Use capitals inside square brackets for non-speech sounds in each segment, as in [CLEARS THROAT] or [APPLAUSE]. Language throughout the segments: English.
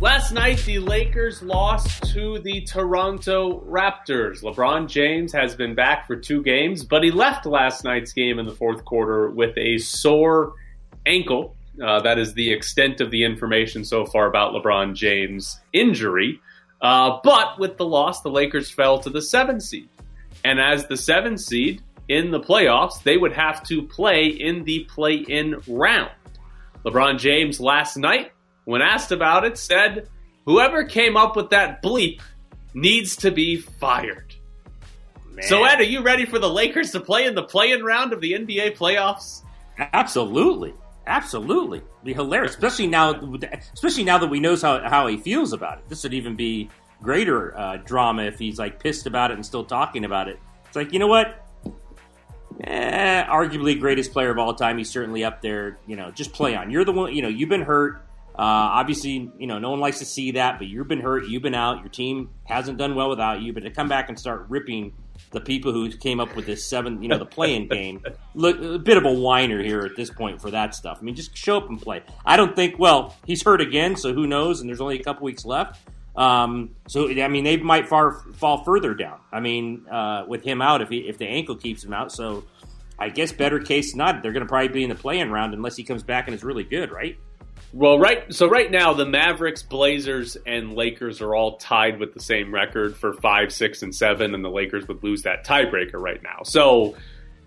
Last night, the Lakers lost to the Toronto Raptors. LeBron James has been back for two games, but he left last night's game in the fourth quarter with a sore ankle. Uh, that is the extent of the information so far about LeBron James' injury. Uh, but with the loss, the Lakers fell to the seven seed. And as the seven seed in the playoffs, they would have to play in the play in round. LeBron James last night when asked about it, said, Whoever came up with that bleep needs to be fired. Man. So, Ed, are you ready for the Lakers to play in the play-in round of the NBA playoffs? Absolutely, absolutely, It'd be hilarious. Especially now, especially now that we knows how how he feels about it. This would even be greater uh, drama if he's like pissed about it and still talking about it. It's like you know what? Eh, arguably greatest player of all time. He's certainly up there. You know, just play on. You're the one. You know, you've been hurt. Uh, obviously, you know, no one likes to see that, but you've been hurt, you've been out, your team hasn't done well without you. But to come back and start ripping the people who came up with this seven, you know, the play-in game, [LAUGHS] look a bit of a whiner here at this point for that stuff. I mean, just show up and play. I don't think. Well, he's hurt again, so who knows? And there's only a couple weeks left. Um, so I mean, they might far fall further down. I mean, uh, with him out, if he, if the ankle keeps him out, so I guess better case not, they're going to probably be in the play-in round unless he comes back and is really good, right? Well, right. So right now, the Mavericks, Blazers, and Lakers are all tied with the same record for five, six, and seven, and the Lakers would lose that tiebreaker right now. So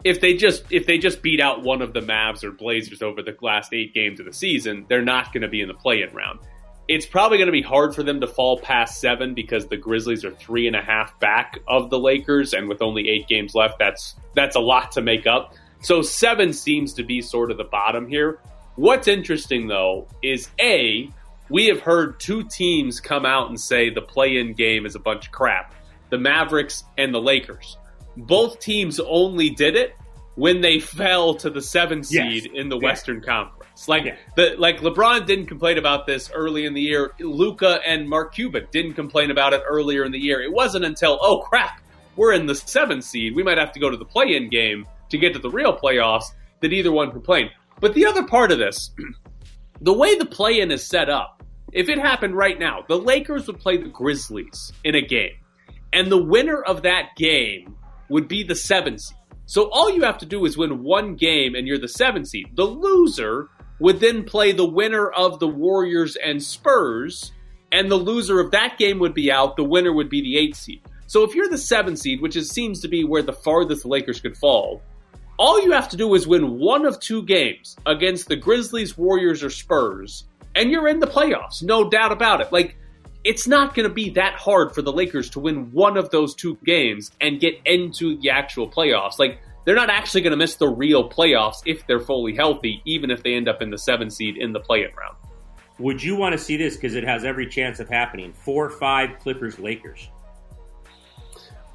if they just if they just beat out one of the Mavs or Blazers over the last eight games of the season, they're not going to be in the play-in round. It's probably going to be hard for them to fall past seven because the Grizzlies are three and a half back of the Lakers, and with only eight games left, that's that's a lot to make up. So seven seems to be sort of the bottom here. What's interesting though is A, we have heard two teams come out and say the play in game is a bunch of crap the Mavericks and the Lakers. Both teams only did it when they fell to the seven seed yes. in the Western Conference. Like the like LeBron didn't complain about this early in the year. Luka and Mark Cuban didn't complain about it earlier in the year. It wasn't until oh crap, we're in the seven seed. We might have to go to the play in game to get to the real playoffs that either one complained. But the other part of this, [CLEARS THROAT] the way the play in is set up, if it happened right now, the Lakers would play the Grizzlies in a game. And the winner of that game would be the seven seed. So all you have to do is win one game and you're the seven seed. The loser would then play the winner of the Warriors and Spurs, and the loser of that game would be out. The winner would be the eight seed. So if you're the seven seed, which is, seems to be where the farthest the Lakers could fall, all you have to do is win one of two games against the Grizzlies, Warriors, or Spurs, and you're in the playoffs. No doubt about it. Like, it's not going to be that hard for the Lakers to win one of those two games and get into the actual playoffs. Like, they're not actually going to miss the real playoffs if they're fully healthy, even if they end up in the seven seed in the play-in round. Would you want to see this because it has every chance of happening? Four, five Clippers, Lakers.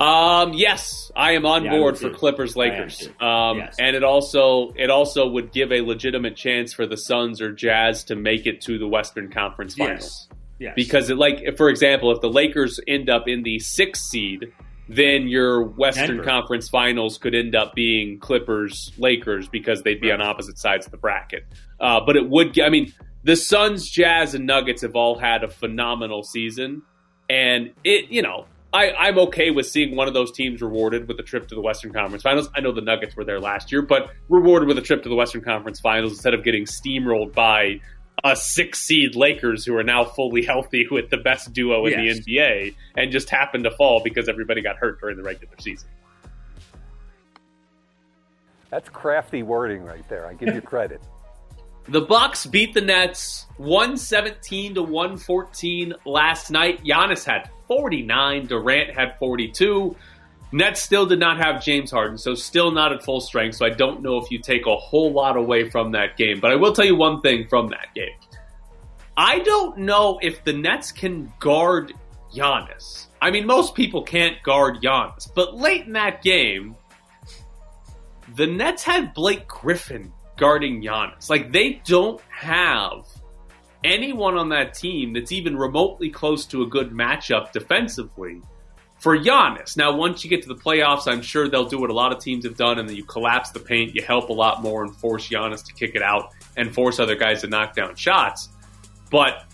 Um, yes, I am on yeah, board for Clippers Lakers. Um, yes. and it also it also would give a legitimate chance for the Suns or Jazz to make it to the Western Conference Finals. Yes. yes. Because it, like for example, if the Lakers end up in the sixth seed, then your Western Denver. Conference Finals could end up being Clippers Lakers because they'd be right. on opposite sides of the bracket. Uh, but it would. I mean, the Suns, Jazz, and Nuggets have all had a phenomenal season, and it you know I, I'm okay with seeing one of those teams rewarded with a trip to the Western Conference Finals. I know the Nuggets were there last year, but rewarded with a trip to the Western Conference Finals instead of getting steamrolled by a six seed Lakers who are now fully [LAUGHS] healthy with the best duo in yes. the NBA and just happened to fall because everybody got hurt during the regular season. That's crafty wording right there. I give you [LAUGHS] credit. The Bucks beat the Nets 117 to 114 last night. Giannis had 49, Durant had 42. Nets still did not have James Harden, so still not at full strength. So I don't know if you take a whole lot away from that game. But I will tell you one thing from that game. I don't know if the Nets can guard Giannis. I mean, most people can't guard Giannis, but late in that game, the Nets had Blake Griffin guarding Giannis. Like they don't have anyone on that team that's even remotely close to a good matchup defensively for Giannis. Now, once you get to the playoffs, I'm sure they'll do what a lot of teams have done, and then you collapse the paint, you help a lot more, and force Giannis to kick it out and force other guys to knock down shots. But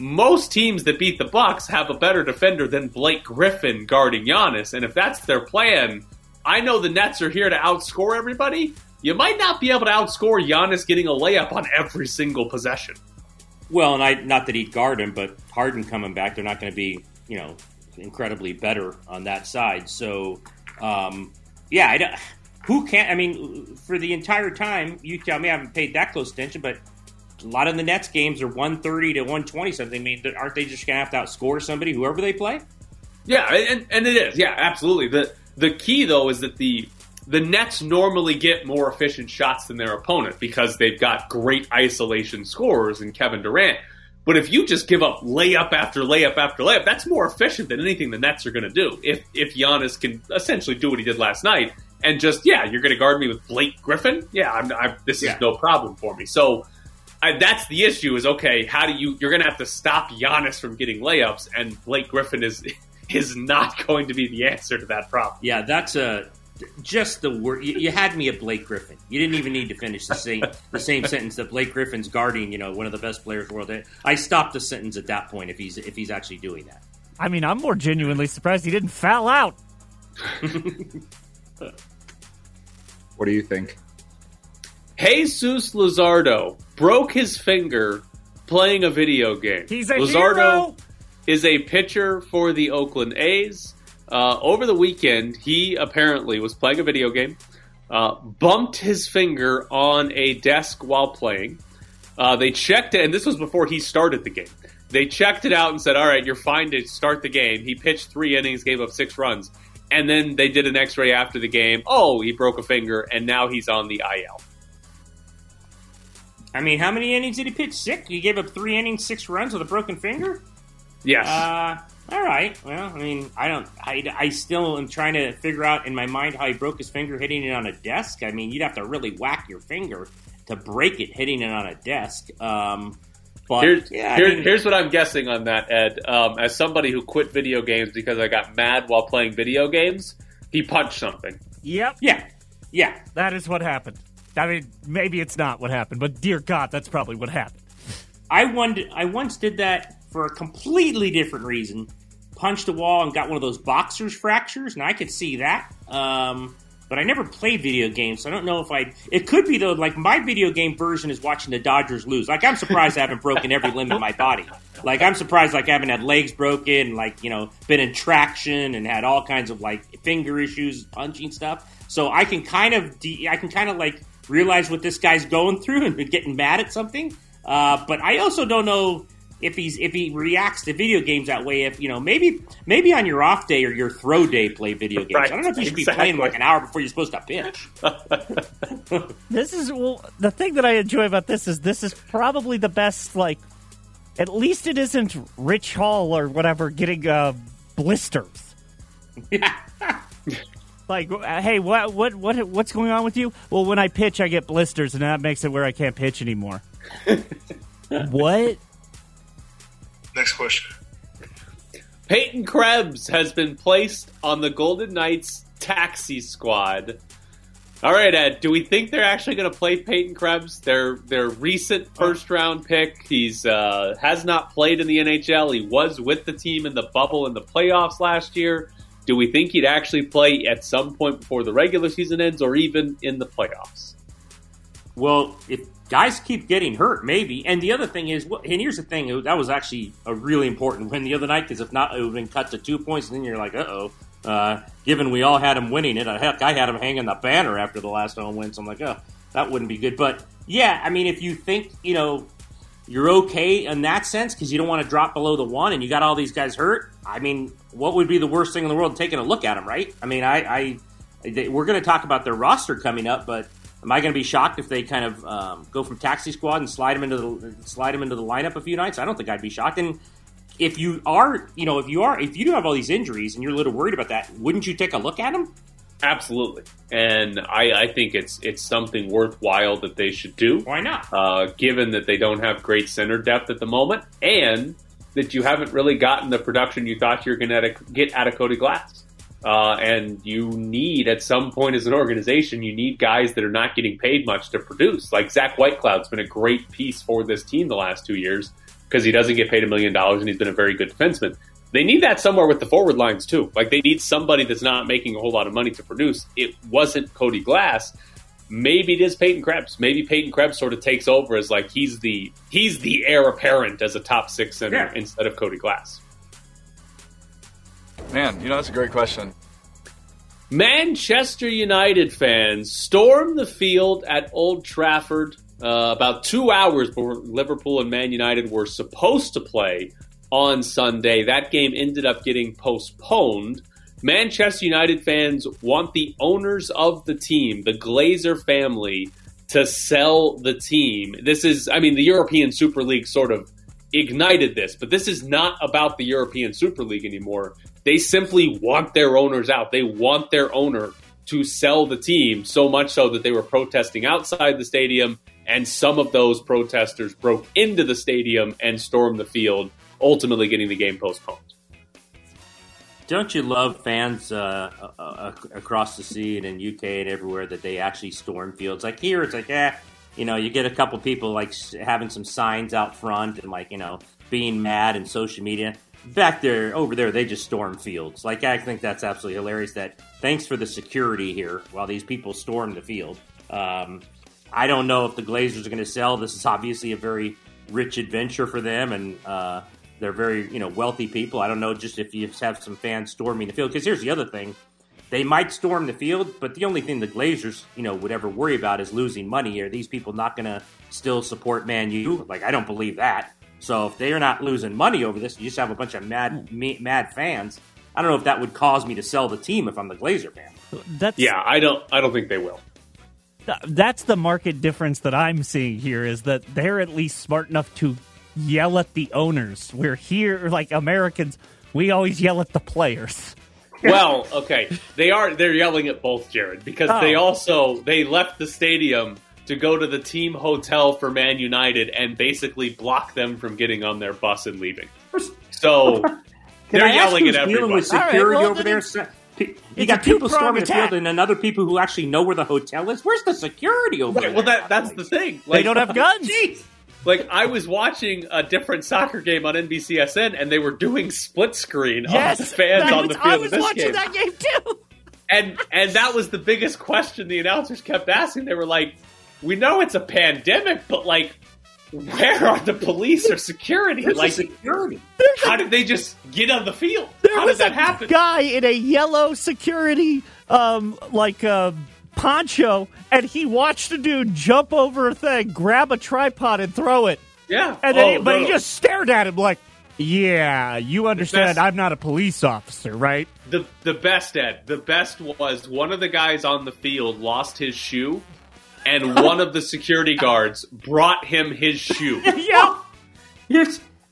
most teams that beat the Bucks have a better defender than Blake Griffin guarding Giannis, and if that's their plan, I know the Nets are here to outscore everybody. You might not be able to outscore Giannis getting a layup on every single possession. Well, and I not that he'd guard him, but Harden coming back, they're not going to be, you know, incredibly better on that side. So, um, yeah, I don't, who can't? I mean, for the entire time, you tell me I haven't paid that close attention, but a lot of the Nets games are 130 to 120 something. I mean, aren't they just going to have to outscore somebody, whoever they play? Yeah, and, and it is. Yeah, absolutely. The the key though is that the the Nets normally get more efficient shots than their opponent because they've got great isolation scorers in Kevin Durant. But if you just give up layup after layup after layup, that's more efficient than anything the Nets are going to do. If if Giannis can essentially do what he did last night and just yeah, you're going to guard me with Blake Griffin, yeah, I'm, I'm, this is yeah. no problem for me. So I, that's the issue. Is okay, how do you? You're going to have to stop Giannis from getting layups, and Blake Griffin is [LAUGHS] is not going to be the answer to that problem. Yeah, that's a just the word. You, you, had me at Blake Griffin. You didn't even need to finish the same the same [LAUGHS] sentence that Blake Griffin's guarding. You know, one of the best players in the world. I stopped the sentence at that point if he's if he's actually doing that. I mean, I'm more genuinely surprised he didn't foul out. [LAUGHS] what do you think? Jesus Luzardo broke his finger playing a video game. He's a Luzardo hero. is a pitcher for the Oakland A's. Uh, over the weekend, he apparently was playing a video game, uh, bumped his finger on a desk while playing. Uh, they checked it, and this was before he started the game. They checked it out and said, "All right, you're fine to start the game." He pitched three innings, gave up six runs, and then they did an X-ray after the game. Oh, he broke a finger, and now he's on the IL. I mean, how many innings did he pitch? Six. He gave up three innings, six runs with a broken finger. Yes. Uh, all right. Well, I mean, I don't. I, I still am trying to figure out in my mind how he broke his finger hitting it on a desk. I mean, you'd have to really whack your finger to break it hitting it on a desk. Um, but here's, yeah, here, I mean, here's what I'm guessing on that, Ed. Um, as somebody who quit video games because I got mad while playing video games, he punched something. Yep. Yeah. Yeah. That is what happened. I mean, maybe it's not what happened, but dear God, that's probably what happened. I wondered, I once did that for a completely different reason. Punched a wall and got one of those boxers fractures, and I could see that. Um, but I never played video games, so I don't know if I. It could be though. Like my video game version is watching the Dodgers lose. Like I'm surprised I haven't broken every limb in my body. Like I'm surprised like I haven't had legs broken, like you know, been in traction and had all kinds of like finger issues, punching stuff. So I can kind of, de- I can kind of like realize what this guy's going through and getting mad at something. Uh, but I also don't know if he's if he reacts to video games that way. If you know, maybe maybe on your off day or your throw day, play video games. Right, I don't know if you should exactly. be playing like an hour before you're supposed to pitch. [LAUGHS] this is well, the thing that I enjoy about this is this is probably the best. Like, at least it isn't Rich Hall or whatever getting uh, blisters. Yeah. [LAUGHS] like, uh, hey, what what what what's going on with you? Well, when I pitch, I get blisters, and that makes it where I can't pitch anymore. [LAUGHS] what? Next question. Peyton Krebs has been placed on the Golden Knights taxi squad. All right, Ed. Do we think they're actually going to play Peyton Krebs? Their their recent first round pick. He's uh, has not played in the NHL. He was with the team in the bubble in the playoffs last year. Do we think he'd actually play at some point before the regular season ends, or even in the playoffs? Well, if guys keep getting hurt, maybe. And the other thing is, and here's the thing, that was actually a really important win the other night because if not, it would have been cut to two points, and then you're like, uh-oh. Uh, given we all had him winning it, heck, I had him hanging the banner after the last home win, so I'm like, oh, that wouldn't be good. But yeah, I mean, if you think, you know, you're okay in that sense because you don't want to drop below the one and you got all these guys hurt, I mean, what would be the worst thing in the world taking a look at them, right? I mean, I, I we're going to talk about their roster coming up, but Am I going to be shocked if they kind of um, go from taxi squad and slide him into the slide him into the lineup a few nights? I don't think I'd be shocked. And if you are, you know, if you are, if you do have all these injuries and you're a little worried about that, wouldn't you take a look at him? Absolutely, and I, I think it's it's something worthwhile that they should do. Why not? Uh, given that they don't have great center depth at the moment, and that you haven't really gotten the production you thought you were going to get out of Cody Glass. Uh, and you need, at some point as an organization, you need guys that are not getting paid much to produce. Like Zach Whitecloud's been a great piece for this team the last two years because he doesn't get paid a million dollars and he's been a very good defenseman. They need that somewhere with the forward lines too. Like they need somebody that's not making a whole lot of money to produce. It wasn't Cody Glass. Maybe it is Peyton Krebs. Maybe Peyton Krebs sort of takes over as like he's the he's the heir apparent as a top six center Yeah. instead of Cody Glass. Man, you know that's a great question. Manchester United fans stormed the field at Old Trafford uh, about two hours before Liverpool and Man United were supposed to play on Sunday. That game ended up getting postponed. Manchester United fans want the owners of the team, the Glazer family, to sell the team. This is, I mean, the European Super League sort of ignited this, but this is not about the European Super League anymore. They simply want their owners out. They want their owner to sell the team, so much so that they were protesting outside the stadium, and some of those protesters broke into the stadium and stormed the field, ultimately getting the game postponed. Don't you love fans uh, uh, across the sea and in UK and everywhere that they actually storm fields? Like here, it's like, eh, you know, you get a couple people like having some signs out front and like, you know, being mad and social media. Back there, over there, they just storm fields. Like, I think that's absolutely hilarious. That thanks for the security here while these people storm the field. Um, I don't know if the Glazers are going to sell. This is obviously a very rich adventure for them, and uh, they're very you know wealthy people. I don't know just if you have some fans storming the field. Because here's the other thing: they might storm the field, but the only thing the Glazers you know would ever worry about is losing money. Are these people not going to still support Man U? Like I don't believe that. So if they are not losing money over this, you just have a bunch of mad hmm. me- mad fans. I don't know if that would cause me to sell the team if I'm the Glazer fan. That's Yeah, I don't, I don't think they will. that's the market difference that I'm seeing here is that they're at least smart enough to yell at the owners. We're here, like Americans, we always yell at the players. [LAUGHS] well, okay, they are they're yelling at both Jared because Oh. they also they left the stadium to go to the team hotel for Man United and basically block them from getting on their bus and leaving. So [LAUGHS] they're yelling who's at dealing everybody. with All right, security well, over there? You it's got people storming the field and then other people who actually know where the hotel is. Where's the security over Right, there? well, that that's the thing. They don't have [LAUGHS] guns. Jeez. Like I was watching a different soccer game on NBCSN, and they were doing split screen Yes, of the fans I on the field. I of was this watching game. that game too. and and that was the biggest question the announcers kept asking. They were like, "We know it's a pandemic, but like, where are the police or security? Where's the like, security. how did they just get on the field? There how was did that a happen?" guy in a yellow security, um, like uh, poncho, and he watched a dude jump over a thing, grab a tripod, and throw it. yeah, And then, Oh, he, but no, he just stared at him like, "Yeah, you understand? best- I'm not a police officer, right?" the the best Ed. The best was one of the guys on the field lost his shoe, and one of the security guards brought him his shoe. [LAUGHS] yeah.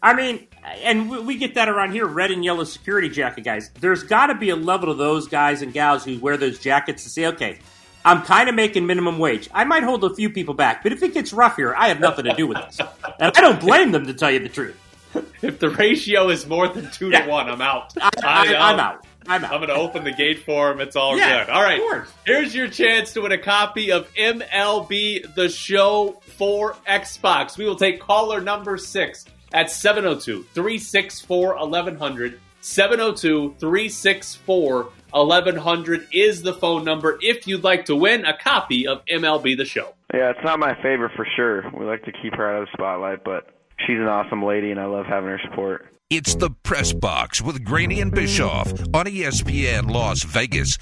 I mean, and we- get that around here, red and yellow security jacket guys. There's got to be a level of those guys and gals who wear those jackets to say, okay, I'm kind of making minimum wage. I might hold a few people back, but if it gets rough here, I have nothing to do with this. And I don't blame them to tell you the truth. If the ratio is more than two Yeah. to one, I'm out. I, I- I'm um, out. I'm out. I'm going to open the gate for him. It's all Yeah, good. All right. of course. Here's your chance to win a copy of MLB The Show for Xbox. We will take caller number six at 702 364 1100. 702 364 1100 is the phone number if you'd like to win a copy of MLB The Show. Yeah, it's not my favorite for sure. We like to keep her out of the spotlight, but she's an awesome lady, and I love having her support. It's the Press Box with Graney and Bischoff on ESPN Las Vegas.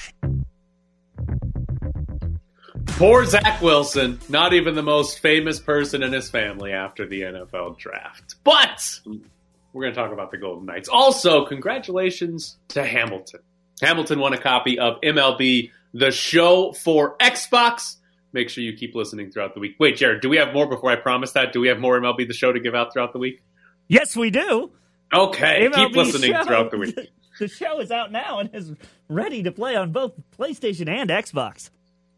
Poor Zach Wilson, not even the most famous person in his family after the NFL draft. But we're going to talk about the Golden Knights. Also, congratulations to Hamilton. Hamilton won a copy of MLB The Show for Xbox. Make sure you keep listening throughout the week. Wait, Jared, do we have more before I promise that? Do we have more MLB The Show to give out throughout the week? Yes, we do. Okay, keep listening Show. throughout the week. [LAUGHS] the show is out now and is ready to play on both PlayStation and Xbox.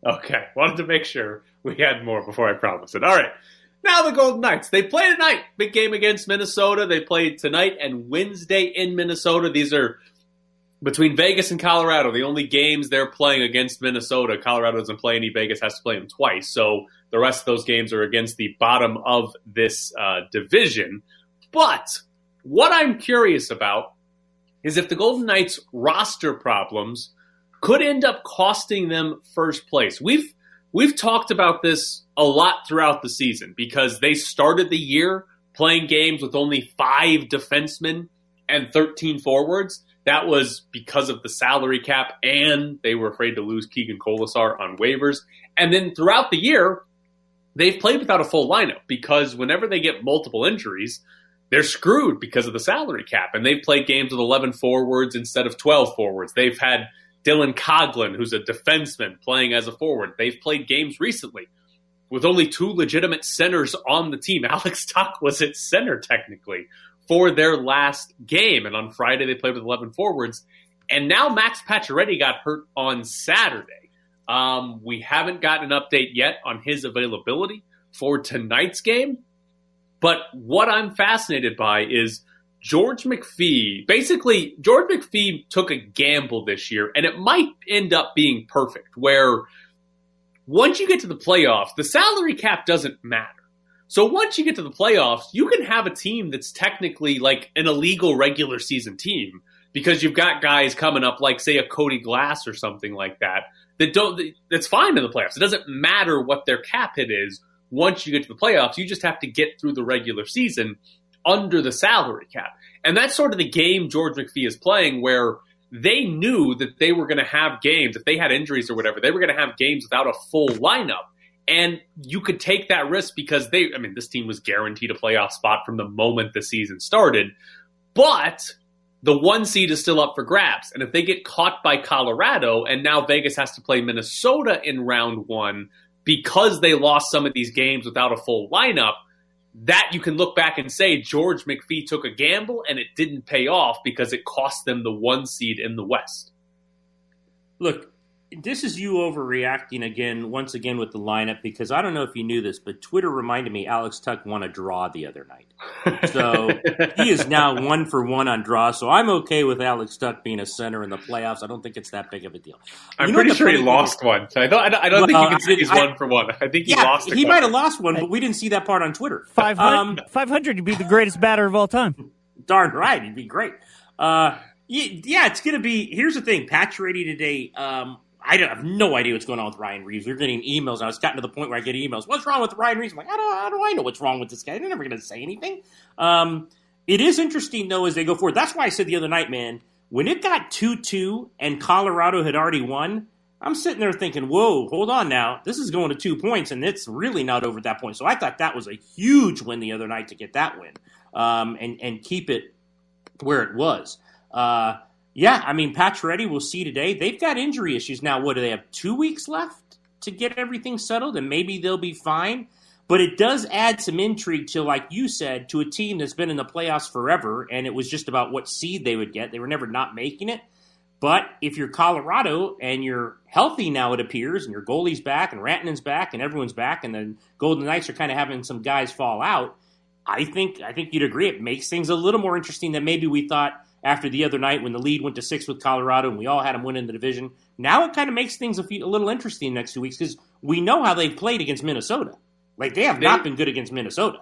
Okay, wanted to make sure we had more before I promised it. All right. Now the Golden Knights. They play tonight. Big game against Minnesota. They played tonight and Wednesday in Minnesota. These are between Vegas and Colorado, the only games they're playing against Minnesota. Colorado doesn't play any. Vegas has to play them twice. So the rest of those games are against the bottom of this uh, division. But what I'm curious about is if the Golden Knights roster problems could end up costing them first place. We've we've talked about this a lot throughout the season because they started the year playing games with only 5 defensemen and 13 forwards. That was because of the salary cap and they were afraid to lose Keegan Kolesar on waivers. And then throughout the year, they've played without a full lineup because whenever they get multiple injuries, they're screwed because of the salary cap. And they've played games with 11 forwards instead of 12 forwards. They've had Dylan Coghlan, who's a defenseman, playing as a forward. They've played games recently with only two legitimate centers on the team. [LAUGHS] Alex Tuch was at center, technically, for their last game. And on Friday, they played with 11 forwards. And now Max Pacioretty got hurt on Saturday. Um, we haven't gotten an update yet on his availability for tonight's game. But what I'm fascinated by is George McPhee. Basically, George McPhee took a gamble this year, and it might end up being perfect, where once you get to the playoffs, the salary cap doesn't matter. So once you get to the playoffs, you can have a team that's technically like an illegal regular season team because you've got guys coming up like say a Cody Glass or something like that that don't that's fine in the playoffs. It doesn't matter what their cap hit is once you get to the playoffs. You just have to get through the regular season under the salary cap. And that's sort of the game George McPhee is playing where they knew that they were going to have games if they had injuries or whatever. They were going to have games without a full lineup. And you could take that risk because they, I mean, this team was guaranteed a playoff spot from the moment the season started. But the one seed is still up for grabs. And if they get caught by Colorado and now Vegas has to play Minnesota in round one because they lost some of these games without a full lineup, that you can look back and say George McPhee took a gamble and it didn't pay off because it cost them the one seed in the West. Look, this is you overreacting again, once again with the lineup, because I don't know if you knew this, but Twitter reminded me Alex Tuch won a draw the other night. So [LAUGHS] he is now one for one on draw. So I'm okay with Alex Tuch being a center in the playoffs. I don't think it's that big of a deal. I'm pretty sure he lost one. So I don't, I don't, think you can say he's I, one for one. I think he yeah, lost He might have lost one, but we didn't see that part on Twitter. 500, um, 500 would be the greatest batter of all time. [LAUGHS] Darn right. He'd be great. Uh, yeah, it's going to be. Here's the thing Pacioretty today. Um, I don't have no idea what's going on with Ryan Reaves. We're getting emails. I was gotten to the point where I get emails. What's wrong with Ryan Reaves? I'm like, how do, how do I know what's wrong with this guy? They're never going to say anything. Um, it is interesting, though, as they go forward. That's why I said the other night, man, when it got 2 2 and Colorado had already won, I'm sitting there thinking, whoa, hold on now. This is going to two points, and it's really not over at that point. So I thought that was a huge win the other night to get that win um, and, and keep it where it was. Uh, yeah, I mean, Pacioretty, we'll see today. They've got injury issues now. What do they have? Two weeks left to get everything settled, and maybe they'll be fine. But it does add some intrigue to, like you said, to a team that's been in the playoffs forever, and it was just about what seed they would get. They were never not making it. But if you're Colorado and you're healthy now, it appears, and your goalie's back, and Rantanen's back, and everyone's back, and the Golden Knights are kind of having some guys fall out. I think I think you'd agree it makes things a little more interesting than maybe we thought after the other night when the lead went to six with Colorado and we all had them win in the division. Now it kind of makes things a, few, a little interesting next two weeks because we know how they've played against Minnesota. Like they have they, not been good against Minnesota.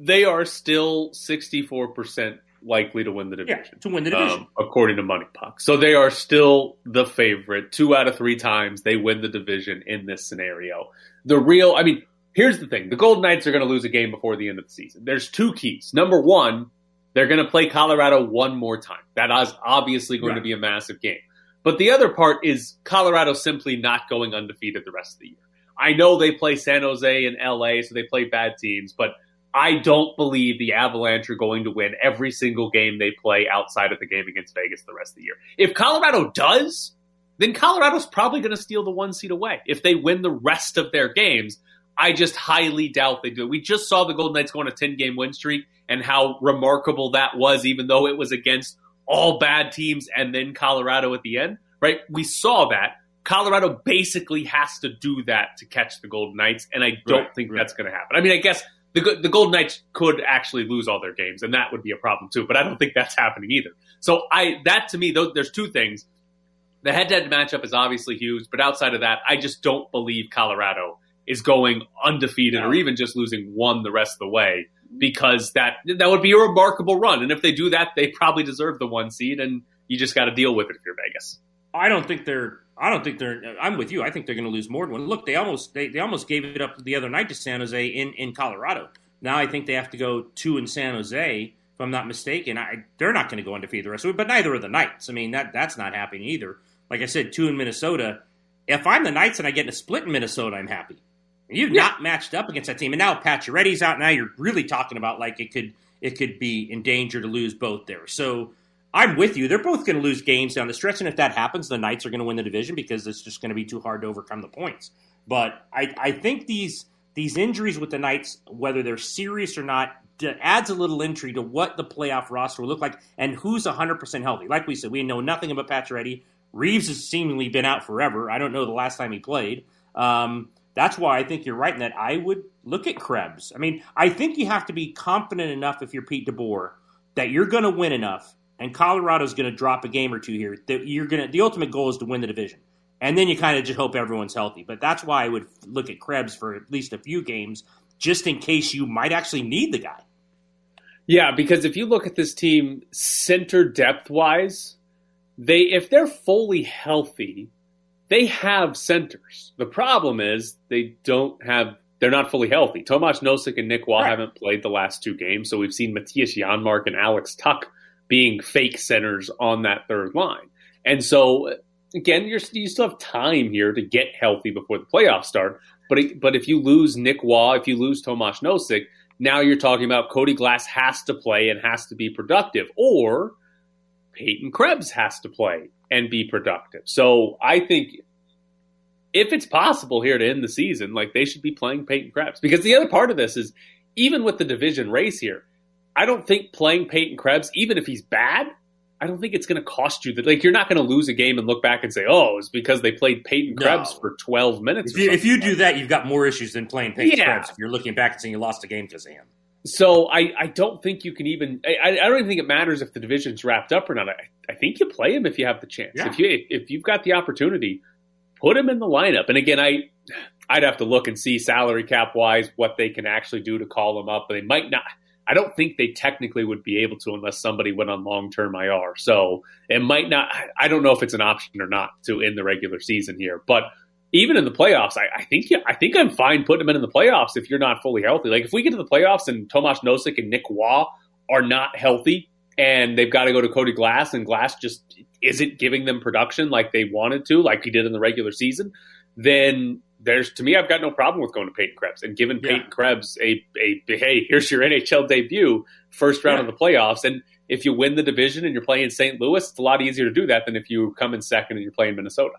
They are still 64% likely to win the division. Yeah, to win the division. Um, according to MoneyPuck. So they are still the favorite. Two out of three times they win the division in this scenario. The real, I mean, here's the thing the Golden Knights are going to lose a game before the end of the season. There's two keys. Number one, they're going to play Colorado one more time. That is obviously going right. to be a massive game. But the other part is Colorado simply not going undefeated the rest of the year. I know they play San Jose and LA, so they play bad teams, but I don't believe the Avalanche are going to win every single game they play outside of the game against Vegas the rest of the year. If Colorado does, then Colorado's probably going to steal the one seat away. If they win the rest of their games, I just highly doubt they do. We just saw the Golden Knights go on a 10 game win streak and how remarkable that was, even though it was against all bad teams and then Colorado at the end, right? We saw that. Colorado basically has to do that to catch the Golden Knights, and I don't Right, think right. that's going to happen. I mean, I guess the the Golden Knights could actually lose all their games, and that would be a problem too. But I don't think that's happening either. So I that to me, those, there's two things. The head-to-head matchup is obviously huge, but outside of that, I just don't believe Colorado is going undefeated or even just losing one the rest of the way because that that would be a remarkable run. And if they do that, they probably deserve the one seed, and you just got to deal with it if you're Vegas. I don't think they're. I don't think they're. I'm with you. I think they're going to lose more than one. Look, they almost they, they almost gave it up the other night to San Jose in, in Colorado. Now I think they have to go two in San Jose. If I'm not mistaken, I, they're not going to go undefeated the rest of it. But neither are the Knights. I mean that that's not happening either. Like I said, two in Minnesota. If I'm the Knights and I get in a split in Minnesota, I'm happy. You've not matched up against that team, and now Pacioretty's out. Now you're really talking about like it could it could be in danger to lose both there. So I'm with you. They're both going to lose games down the stretch, and if that happens, the Knights are going to win the division because it's just going to be too hard to overcome the points. But I, I think these these injuries with the Knights, whether they're serious or not, adds a little intrigue to what the playoff roster will look like and who's 100% healthy. Like we said, we know nothing about Pacioretty. Reaves has seemingly been out forever. I don't know the last time he played. Um, that's why I think you're right in that I would look at Krebs. I mean, I think you have to be confident enough if you're Pete DeBoer that you're going to win enough, and Colorado's going to drop a game or two here. That you're going to. The ultimate goal is to win the division, and then you kind of just hope everyone's healthy. But that's why I would look at Krebs for at least a few games, just in case you might actually need the guy. Yeah, because if you look at this team center depth wise, they if they're fully healthy, they have centers. The problem is they don't have they're not fully healthy. Tomas Nosek and Nick Roy Right. haven't played the last two games, so we've seen Mattias Janmark and Alex Tuch being fake centers on that third line. And so again, you're you still have time here to get healthy before the playoffs start. But it, but if you lose Nick Roy, if you lose Tomas Nosek, now you're talking about Cody Glass has to play and has to be productive, or Peyton Krebs has to play and be productive. So I think if it's possible here to end the season, like they should be playing Peyton Krebs. Because the other part of this is even with the division race here, I don't think playing Peyton Krebs, even if he's bad, I don't think it's going to cost you that. Like you're not going to lose a game and look back and say, "Oh, it's because they played Peyton No. Krebs for 12 minutes." If you, if you something do that, you've got more issues than playing Peyton Yeah. Krebs. If you're looking back and saying you lost a game because of him. So I, I don't think you can even I, I don't even think it matters if the division's wrapped up or not. I, I think you play him if you have the chance. Yeah. If you if you've got the opportunity, put him in the lineup. And again, I I'd have to look and see salary cap wise what they can actually do to call him up. But they might not. I don't think they technically would be able to unless somebody went on long term IR. So it might not. I don't know if it's an option or not to end the regular season here, but. Even in the playoffs, I, I think I think I'm fine putting him in the playoffs if you're not fully healthy. Like if we get to the playoffs and Tomas Nosek and Nick Roy are not healthy and they've got to go to Cody Glass and Glass just isn't giving them production like they wanted to, like he did in the regular season, then there's to me I've got no problem with going to Peyton Krebs and giving Yeah. Peyton Krebs a, a hey here's your NHL debut first round Yeah. of the playoffs and if you win the division and you're playing St. Louis, it's a lot easier to do that than if you come in second and you're playing Minnesota.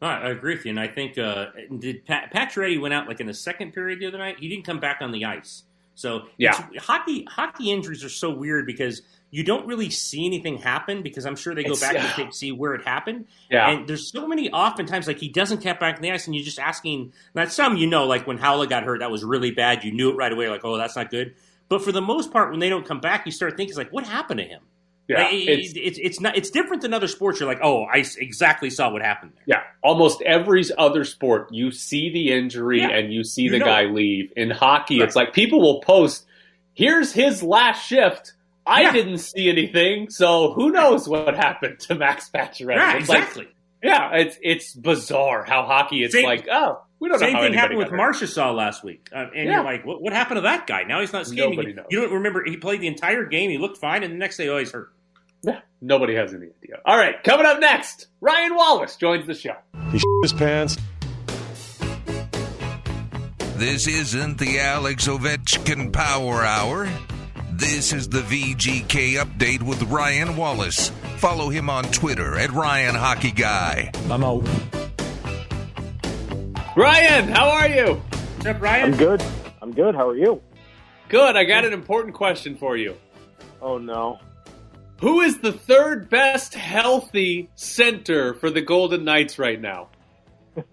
Right, I agree with you, and I think uh, did Pat, Pacioretty went out like in the second period the other night. He didn't come back on the ice, so Yeah. hockey hockey injuries are so weird because you don't really see anything happen because I'm sure they go It's- back yeah. and see where it happened. Yeah. and there's so many oftentimes like he doesn't get back on the ice, and you're just asking. Now some you know, like when Howla got hurt, that was really bad. You knew it right away, like oh that's not good. But for the most part, when they don't come back, you start thinking like, what happened to him? Yeah, Like, it's- it's, it's not it's different than other sports. You're like, oh, I exactly saw what happened there. Yeah, almost every other sport, you see the injury Yeah. and you see You the know. guy leave. In hockey, Right. it's like people will post, "Here's his last shift." I Yeah. didn't see anything, so who knows what happened to Max Pacioretty? Yeah, It's like- exactly. yeah, it's it's bizarre how hockey. It's Same- like, oh, we don't Same thing happened with Marchessault last week, uh, and Yeah. you're like, what, what happened to that guy? Now he's not skating. Nobody You- knows. You don't remember he played the entire game. He looked fine, and the next day, oh, he's hurt. Yeah, nobody has any idea. All right, coming up next, Ryan Wallace joins the show. He his pants. This isn't the Alex Ovechkin Power Hour. This is the VGK update with Ryan Wallace. Follow him on Twitter at Ryan Hockey Guy. I'm out. Ryan, how are you? What's up, Ryan? I'm good. I'm good. How are you? Good. I got an important question for you. Oh no. Who is the third best healthy center for the Golden Knights right now? [LAUGHS]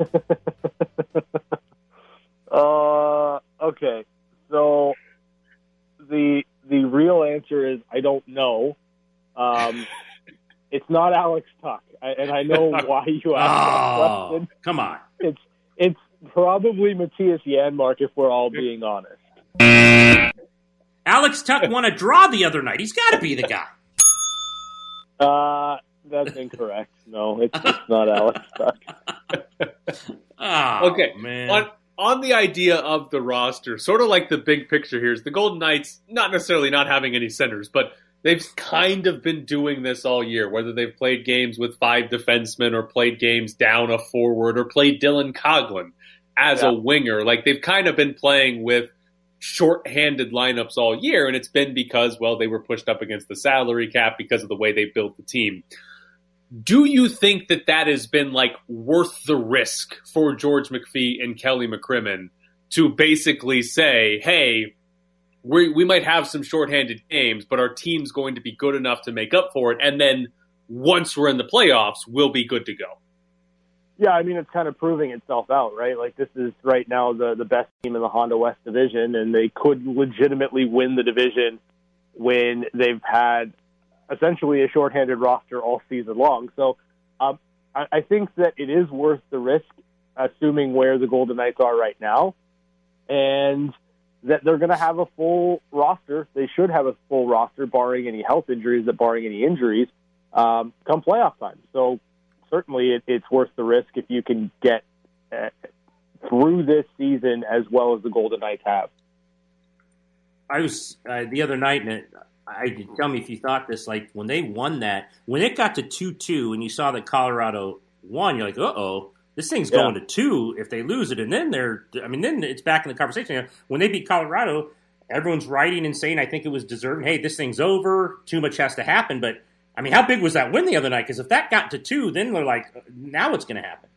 uh, okay. So the the real answer is I don't know. Um, [LAUGHS] it's not Alex Tuch, I, and I know [LAUGHS] why you asked that Oh, question. come on. It's it's probably Mattias Janmark if we're all being honest. Alex Tuch won a draw the other night. He's got to be the guy. Uh, that's incorrect. No, it's, it's not Alex Tuch. [LAUGHS] Oh, okay, man. on on the idea of the roster, sort of like the big picture here is the Golden Knights not necessarily not having any centers, but they've kind of been doing this all year. Whether they've played games with five defensemen or played games down a forward or played Dylan Coghlan as Yeah. a winger, like they've kind of been playing with short-handed lineups all year, and it's been because well they were pushed up against the salary cap because of the way they built the team. Do you think that that has been like worth the risk for George McPhee and Kelly McCrimmon to basically say, "Hey, we we might have some shorthanded games, but our team's going to be good enough to make up for it, and then once we're in the playoffs, we'll be good to go." Yeah, I mean it's kind of proving itself out, right? Like this is right now the the best team in the Honda West division, and they could legitimately win the division when they've had essentially a shorthanded roster all season long. So um, I, I think that it is worth the risk, assuming where the Golden Knights are right now, and that they're going to have a full roster. They should have a full roster, barring any health injuries, that barring any injuries, um, come playoff time. So certainly it, it's worth the risk if you can get uh, through this season as well as the Golden Knights have. I was uh, the other night, and it, I tell me if you thought this. Like when they won that, when it got to two two, and you saw that Colorado won, you're like, uh oh, this thing's Yeah. going to two if they lose it, and then they're, I mean, then it's back in the conversation. When they beat Colorado, everyone's writing and saying, I think it was deserving. Hey, this thing's over. Too much has to happen. But I mean, how big was that win the other night? Because if that got to two, then they're like, now what's going to happen?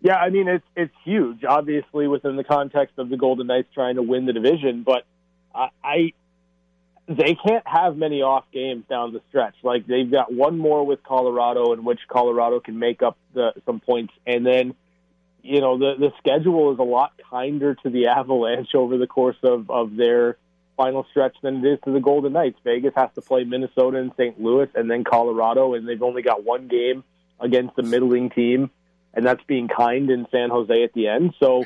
Yeah, I mean it's it's huge, obviously within the context of the Golden Knights trying to win the division, but I, I they can't have many off games down the stretch. Like they've got one more with Colorado, in which Colorado can make up the, some points, and then you know the the schedule is a lot kinder to the [LAUGHS] Avalanche over the course of of their final stretch than it is to the Golden Knights. Vegas has to play Minnesota and St. Louis, and then Colorado, and they've only got one game against a middling team, and that's being kind in San Jose at the end. So.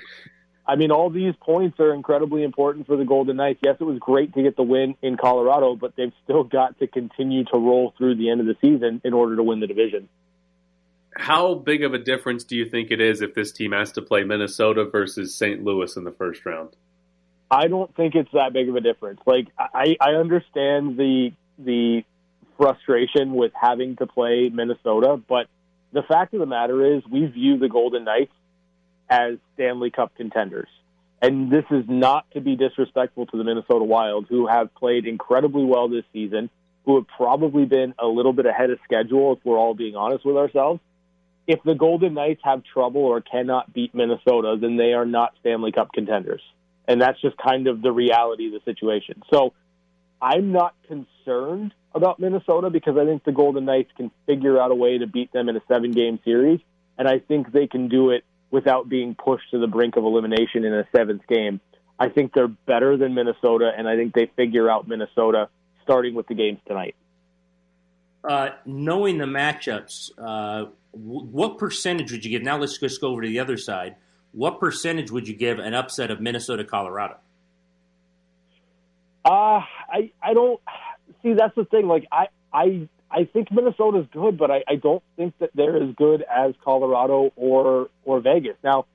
I mean, all these points are incredibly important for the Golden Knights. Yes, it was great to get the win in Colorado, but they've still got to continue to roll through the end of the season in order to win the division. How big of a difference do you think it is if this team has to play Minnesota versus St. Louis in the first round? I don't think it's that big of a difference. Like I, I understand the the frustration with having to play Minnesota, but the fact of the matter is we view the Golden Knights as Stanley Cup contenders. And this is not to be disrespectful to the Minnesota Wild, who have played incredibly well this season, who have probably been a little bit ahead of schedule, if we're all being honest with ourselves. If the Golden Knights have trouble or cannot beat Minnesota, then they are not Stanley Cup contenders. And that's just kind of the reality of the situation. So I'm not concerned about Minnesota because I think the Golden Knights can figure out a way to beat them in a seven game series. And I think they can do it without being pushed to the brink of elimination in a seventh game. I think they're better than Minnesota, and I think they figure out Minnesota starting with the games tonight. Uh, knowing the matchups, uh, w- what percentage would you give? Now let's just go over to the other side. What percentage would you give an upset of Minnesota Colorado? Uh, I I don't see that's the thing. Like I I I think Minnesota's good, but I, I don't think that they're as good as Colorado or or Vegas. Now,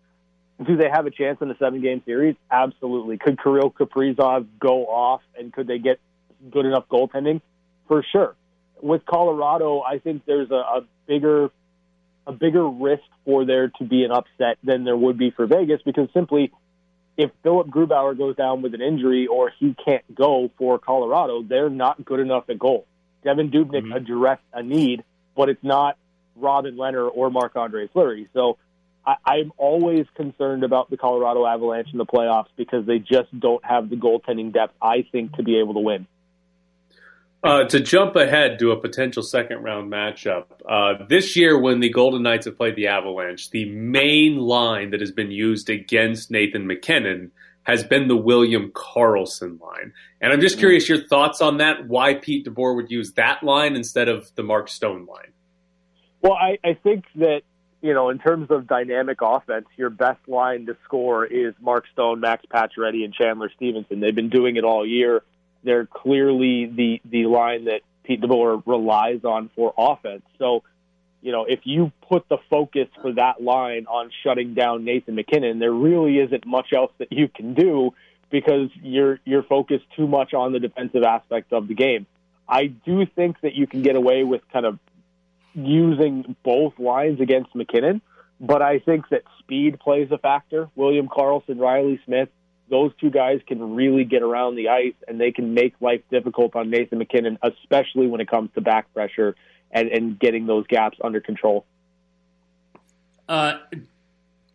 do they have a chance in a seven game series? Absolutely. Could Kirill Kaprizov go off and could they get good enough goaltending? For sure. With Colorado, I think there's a, a bigger a bigger risk for there to be an upset than there would be for Vegas because simply if Philipp Grubauer goes down with an injury or he can't go for Colorado, they're not good enough at goal. Devan Dubnyk mm-hmm. addressed a need, but it's not Robin Lehner or Marc Andre Fleury. So I, I'm always concerned about the Colorado Avalanche in the playoffs because they just don't have the goaltending depth, I think, to be able to win. Uh, to jump ahead to a potential second round matchup, uh, this year when the Golden Knights have played the Avalanche, the main line that has been used against Nathan MacKinnon has been the William Karlsson line. And I'm just curious your thoughts on that, why Pete DeBoer would use that line instead of the Mark Stone line. Well, I, I think that, you know, in terms of dynamic offense, your best line to score is Mark Stone, Max Pacioretty, and Chandler Stephenson. They've been doing it all year. They're clearly the, the line that Pete DeBoer relies on for offense. So, you know, if you put the focus for that line on shutting down Nathan MacKinnon, there really isn't much else that you can do because you're you're focused too much on the defensive aspect of the game. I do think that you can get away with kind of using both lines against MacKinnon, but I think that speed plays a factor. William Karlsson, Reilly Smith, those two guys can really get around the ice and they can make life difficult on Nathan MacKinnon, especially when it comes to back pressure and, and getting those gaps under control. Uh,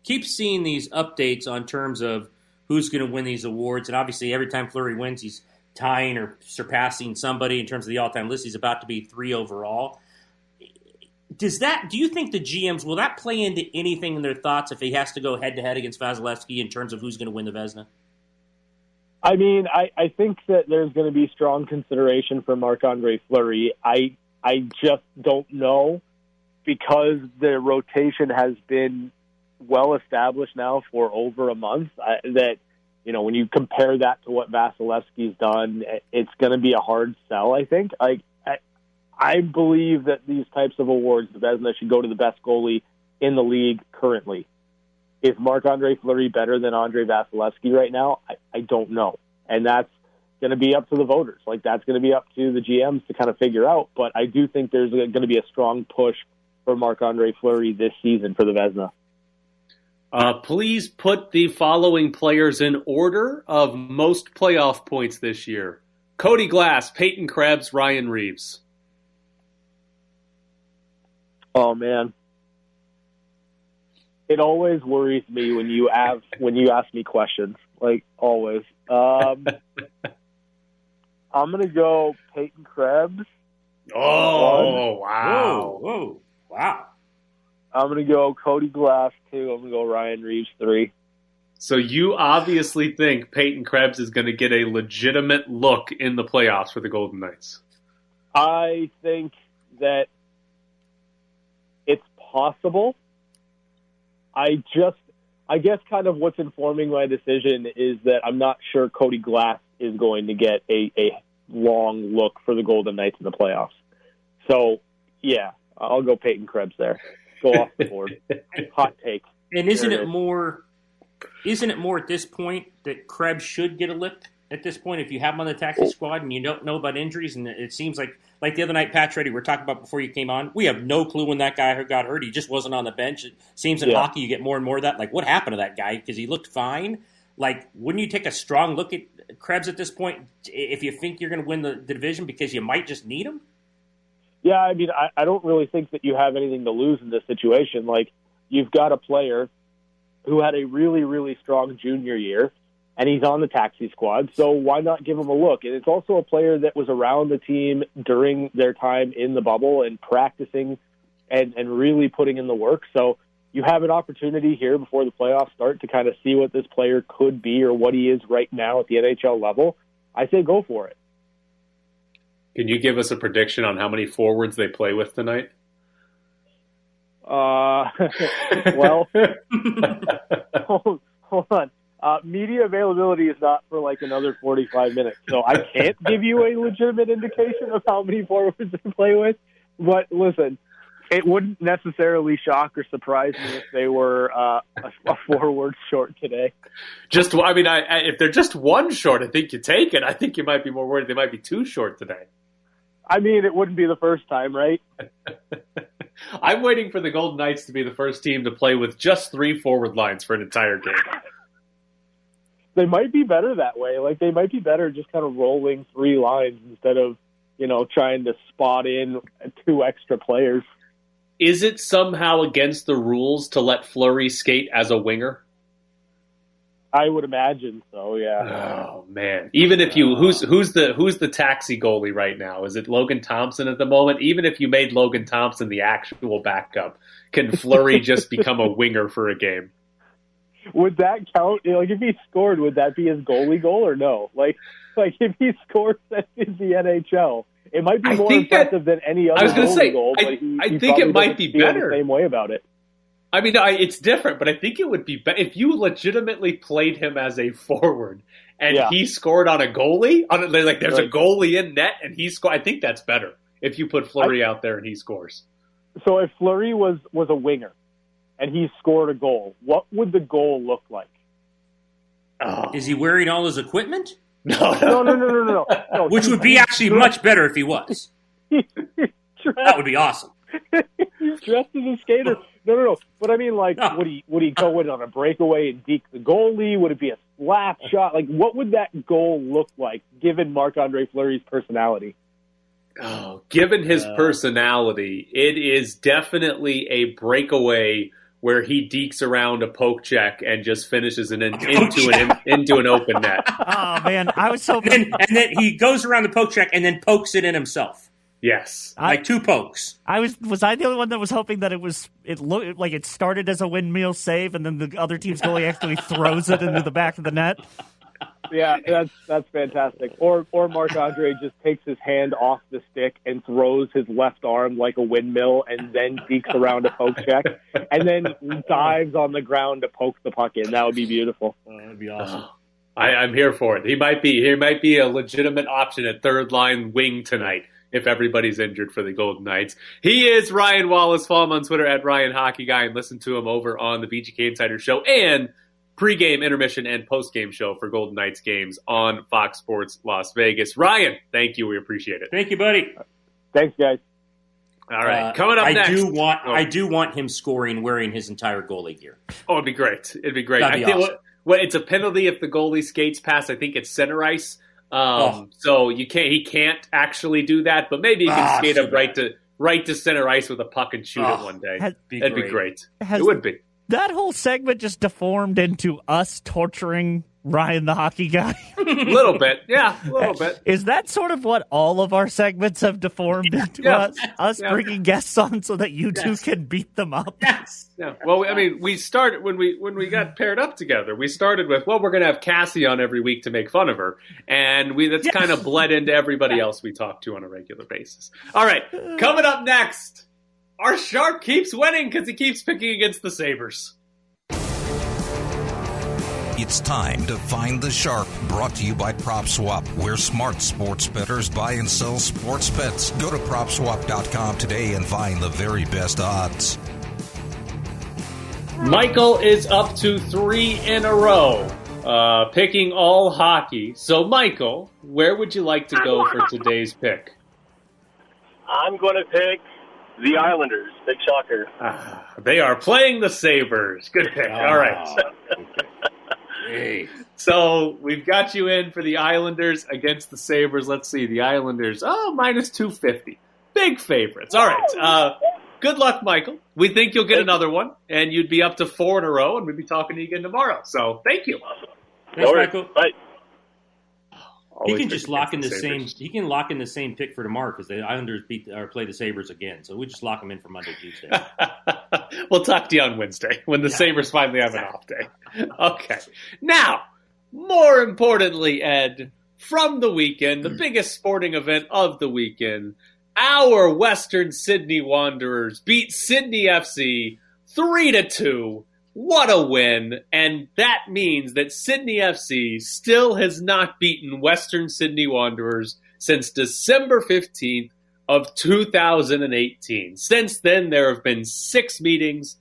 keep seeing these updates on terms of who's going to win these awards, and obviously every time Fleury wins, he's tying or surpassing somebody in terms of the all-time list. He's about to be three overall. Does that? Do you think the GMs will that play into anything in their thoughts if he has to go head-to-head against Vasilevskiy in terms of who's going to win the Vezina? I mean, I, I think that there's going to be strong consideration for Marc Andre Fleury. I I just don't know because the rotation has been well established now for over a month. I, that you know, when you compare that to what Vasilevskiy's done, it's going to be a hard sell. I think. Like, I, I believe that these types of awards, the Vezina should go to the best goalie in the league currently. Is Marc Andre Fleury better than Andre Vasilevskiy right now? I, I don't know, and that's going to be up to the voters. Like that's going to be up to the GMs to kind of figure out. But I do think there's going to be a strong push for Marc Andre Fleury this season for the Vezina. Uh, please put the following players in order of most playoff points this year: Cody Glass, Peyton Krebs, Ryan Reaves. Oh man, it always worries me when you have when you ask me questions. Like always. Um, I'm gonna go Peyton Krebs. Oh wow! Whoa, whoa, wow! I'm gonna go Cody Glass two. I'm gonna go Ryan Reaves three. So you obviously think Peyton Krebs is going to get a legitimate look in the playoffs for the Golden Knights. I think that it's possible. I just, I guess, kind of what's informing my decision is that I'm not sure Cody Glass is going to get a, a long look for the Golden Knights in the playoffs. So, yeah, I'll go Peyton Krebs there. Go off the board. [LAUGHS] Hot take. And isn't it, it is. more? Isn't it more at this point that Krebs should get a lick? At this point, if you have him on the taxi squad and you don't know about injuries, and it seems like like the other night, Pat Reddy, we are talking about before you came on. We have no clue when that guy got hurt. He just wasn't on the bench. It seems in Yeah. hockey you get more and more of that. Like, what happened to that guy? Because he looked fine. Like, wouldn't you take a strong look at Krebs at this point if you think you're going to win the, the division because you might just need him? Yeah, I mean, I, I don't really think that you have anything to lose in this situation. Like, you've got a player who had a really, really strong junior year, and he's on the taxi squad. So why not give him a look? And it's also a player that was around the team during their time in the bubble and practicing and, and really putting in the work. So you have an opportunity here before the playoffs start to kind of see what this player could be or what he is right now at the NHL level. I say go for it. Can you give us a prediction on how many forwards they play with tonight? Uh, [LAUGHS] well, [LAUGHS] [LAUGHS] hold, hold on. Uh, media availability is not for like another 45 minutes, so I can't give you a legitimate indication of how many forwards they play with. But listen, it wouldn't necessarily shock or surprise me if they were uh, a, a forward short today. Just, I mean, I, I, if they're just one short, I think you take it. I think you might be more worried they might be two short today. I mean, it wouldn't be the first time, right? [LAUGHS] I'm waiting for the Golden Knights to be the first team to play with just three forward lines for an entire game. They might be better that way. Like they might be better just kind of rolling three lines instead of you know trying to spot in two extra players. Is it somehow against the rules to let Fleury skate as a winger? I would imagine so. Yeah. Oh man! Even if you who's who's the who's the taxi goalie right now? Is it Logan Thompson at the moment? Even if you made Logan Thompson the actual backup, can Fleury [LAUGHS] just become a winger for a game? Would that count? Like if he scored, would that be his goalie goal or no? Like like if he scores [LAUGHS] in the NHL, it might be more think that- impressive than any other I was goalie say, goal. I- he, I he think it might be better. the same way about it. I mean, I, it's different, but I think it would be better if you legitimately played him as a forward and Yeah. he scored on a goalie. On a, like, there's a goalie in net and he scored. I think that's better if you put Fleury out there and he scores. So if Fleury was was a winger and he scored a goal, what would the goal look like? Oh. Is he wearing all his equipment? [LAUGHS] No, No, no, no, no, no. no. [LAUGHS] Which would be actually dressed- much better if he was. [LAUGHS] he's That would be awesome. he's dressed as a skater. No, no, no. But I mean, like, No. would he would he go in on a breakaway and deke the goalie? Would it be a slap shot? Like, what would that goal look like given Marc Andre Fleury's personality? Oh, given his Uh, personality, it is definitely a breakaway where he dekes around a poke check and just finishes it in, into an into an open net. [LAUGHS] Oh man, I was And hoping. then, and then he goes around the poke check and then pokes it in himself, Yes. I, like two pokes. I was was I the only one that was hoping that it was it looked like it started as a windmill save and then the other team's goalie actually throws it into the back of the net. Yeah, that's that's fantastic. Or or Marc Andre just takes his hand off the stick and throws his left arm like a windmill, and then dekes around a poke check, and then dives on the ground to poke the puck in. That would be beautiful. Oh, that'd be awesome. Oh, I, I'm here for it. He might be he might be a legitimate option at third line wing tonight if everybody's injured for the Golden Knights. He is Ryan Wallace. Follow him on Twitter at Ryan Hockey Guy and listen to him over on the VGK Insider Show and pregame, intermission, and postgame show for Golden Knights games on Fox Sports Las Vegas. Ryan, thank you. We appreciate it. Thank you, buddy. Thanks, guys. All right, Uh, coming up I next. do want Oh. I do want him scoring wearing his entire goalie gear. Oh, it'd be great. It'd be great. That'd be I think awesome. what, what it's a penalty if the goalie skates past. I think it's center ice. Um, Oh. So you can't. He can't actually do that. But maybe he can Ah, skate too up right to right to center ice with a puck and shoot it Oh. one day. Has, Be That'd great. be great. Has- it would be. That whole segment just deformed into us torturing Ryan the hockey guy. A [LAUGHS] little bit. Yeah, a little bit. Is that sort of what all of our segments have deformed into Yeah. us? Us Yeah. bringing guests on so that you two can beat them up? Yes. Yeah. Well, I mean, we started when we when we got paired up together. We started with, well, we're going to have Cassie on every week to make fun of her, and we that's Yes. kind of bled into everybody else we talk to on a regular basis. All right, coming up next, our sharp keeps winning because he keeps picking against the Sabres. It's time to find the sharp. Brought to you by PropSwap, where smart sports bettors buy and sell sports bets. Go to PropSwap.com today and find the very best odds. Michael is up to three in a row, uh, picking all hockey. So, Michael, where would you like to go for today's pick? I'm going to pick the Islanders. Big shocker. Ah, they are playing the Sabres. Good pick. All right. Hey. So we've got you in for the Islanders against the Sabres. Let's see. The Islanders, oh, minus 250. Big favorites. All right. Uh, good luck, Michael. We think you'll get another one, and you'd be up to four in a row, and we'd be talking to you again tomorrow. So thank you. Thanks, All right. Michael. Bye. He can just lock in the against same. He can lock in the same pick for tomorrow because the Islanders beat or play the Sabres again. So we just lock them in for Monday, Tuesday. [LAUGHS] we'll talk to you on Wednesday when the Sabres finally have an off day. Okay. Now, more importantly, Ed, from the weekend, the hmm. biggest sporting event of the weekend, our Western Sydney Wanderers beat Sydney FC 3 to 2. What a win. And that means that Sydney FC still has not beaten Western Sydney Wanderers since December 15th of 2018. Since then, there have been six meetings.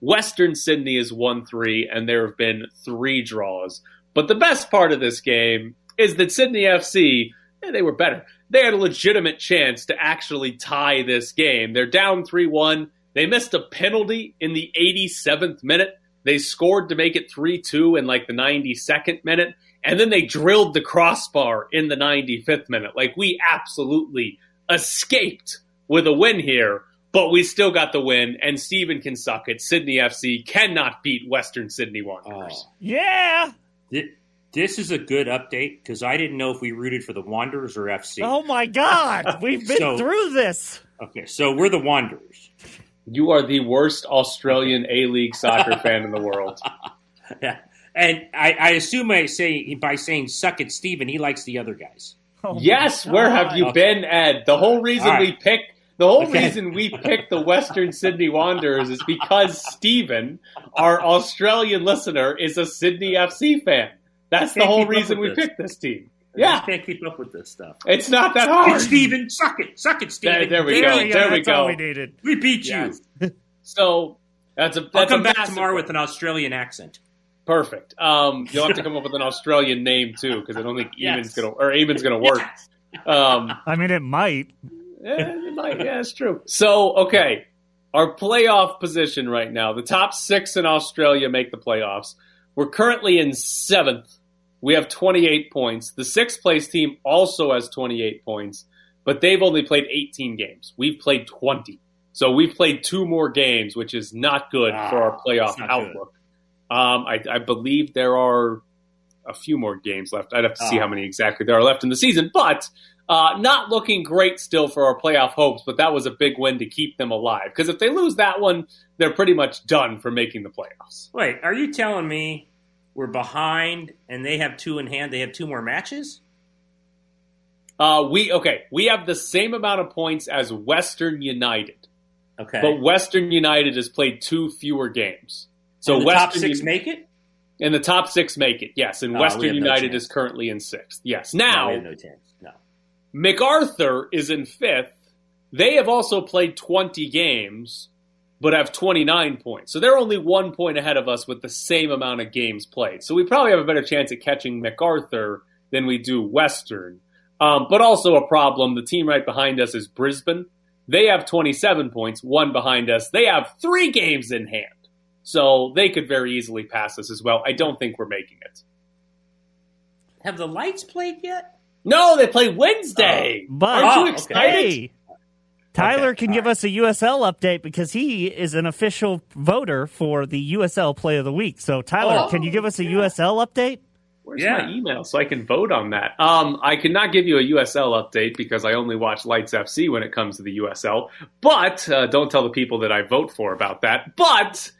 Western Sydney has won three, and there have been three draws. But the best part of this game is that Sydney FC, eh, they were better. They had a legitimate chance to actually tie this game. They're down 3 1. They missed a penalty in the 87th minute. They scored to make it 3 2 in like the 92nd minute. And then they drilled the crossbar in the 95th minute. Like, we absolutely escaped with a win here. but we still got the win, and Steven can suck it. Sydney FC cannot beat Western Sydney Wanderers. Oh. Yeah. Thi- This is a good update because I didn't know if we rooted for the Wanderers or FC. Oh my God, [LAUGHS] we've been So- through this. Okay, so we're the Wanderers. You are the worst Australian A League soccer [LAUGHS] fan in the world. Yeah. And I, I assume I say by saying "suck it, Steven, he likes the other guys. Oh Yes, where have you God. been, Ed? The whole reason All right. we picked the whole Okay. reason we picked the Western Sydney Wanderers is because Steven, our Australian listener, is a Sydney FC fan. That's the whole reason we this. picked this team. I Yeah, just can't keep up with this stuff. it's not that Suck it, hard. Steven. Suck it. Suck it, Steven. There- there we There go. we There we That's all go. we needed. We beat you. Yes. [LAUGHS] So that's a that's I'll come a back tomorrow win. with an Australian accent. Perfect. Um, you'll have to come up with an Australian name too, because I don't think Yes. Eamon's gonna or Eamon's gonna work. Um, [LAUGHS] I mean, it might. yeah, it might. yeah, it's true. So, okay, our playoff position right now: the top six in Australia make the playoffs. We're currently in seventh. We have 28 points. The sixth place team also has 28 points, but they've only played 18 games. We've played 20. So we've played two more games, which is not good Ah, for our playoff that's not good. outlook. Um, I, I believe there are a few more games left. I'd have to see Ah. how many exactly there are left in the season, but uh, not looking great still for our playoff hopes. But that was a big win to keep them alive because if they lose that one, they're pretty much done for making the playoffs. Wait, are you telling me we're behind and they have two in hand? They have two more matches? Uh, we okay. We have the same amount of points as Western United, Okay. but Western United has played two fewer games. So And the Western top six make it? and the top six make it. Yes, and we Western have no United is currently in sixth. Yes. No, Now have no chance. No. MacArthur is in fifth. They have also played 20 games, but have 29 points. So they're only one point ahead of us with the same amount of games played. So we probably have a better chance at catching MacArthur than we do Western. Um, but also a problem the team right behind us is Brisbane. They have 27 points, one behind us. They have three games in hand. So they could very easily pass us as well. I don't think we're making it. Have the lights played yet? No, they play Wednesday. But Aren't you Oh, okay. excited? hey, Tyler Okay, can all give us a USL update because he is an official voter for the USL Play of the Week. So, Tyler, Oh, can you give us a yeah. USL update? Where's Yeah. my email so I can vote on that? Um, I cannot give you a USL update because I only watch Lights FC when it comes to the USL. But uh, don't tell the people that I vote for about that. But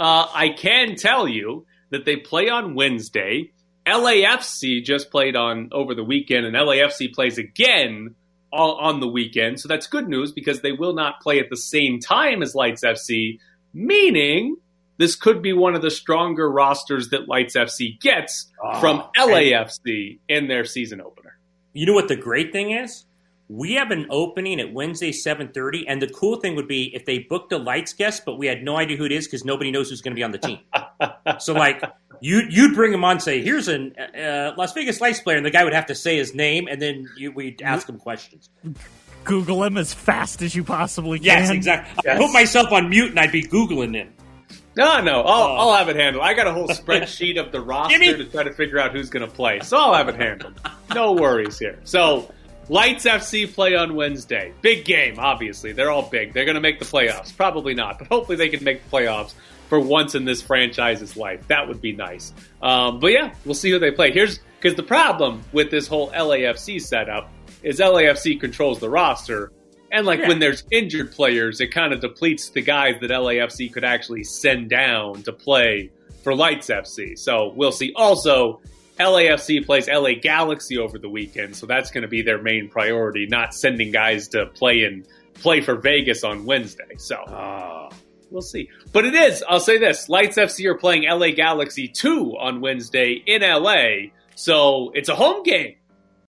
uh, I can tell you that they play on Wednesday. LAFC just played on over the weekend, and LAFC plays again on, on the weekend. So that's good news because they will not play at the same time as Lights FC, meaning this could be one of the stronger rosters that Lights FC gets Oh, from and- LAFC in their season opener. You know what the great thing is? We have an opening at Wednesday, 7.30, and the cool thing would be if they booked a lights guest, but we had no idea who it is because nobody knows who's going to be on the team. [LAUGHS] so, like, you, you'd bring him on say, here's a uh, Las Vegas Lights player, and the guy would have to say his name, and then you, we'd ask him questions. Google him as fast as you possibly can. Yes, exactly. I Yes. put myself on mute, and I'd be Googling him. No, no, I'll, Oh. I'll have it handled. I got a whole [LAUGHS] spreadsheet of the roster Gimme- to try to figure out who's going to play, so I'll have it handled. No worries here. So, Lights FC play on Wednesday. Big game, obviously. They're all big. They're going to make the playoffs. Probably not, but hopefully they can make the playoffs for once in this franchise's life. That would be nice. Um, but yeah, we'll see who they play. Here's because the problem with this whole LAFC setup is LAFC controls the roster. And like Yeah. when there's injured players, it kind of depletes the guys that LAFC could actually send down to play for Lights FC. So we'll see. Also, LAFC plays LA Galaxy over the weekend, so that's going to be their main priority, not sending guys to play and play for Vegas on Wednesday. So Oh. We'll see. But it is, I'll say this Lights FC are playing LA Galaxy 2 on Wednesday in LA. So it's a home game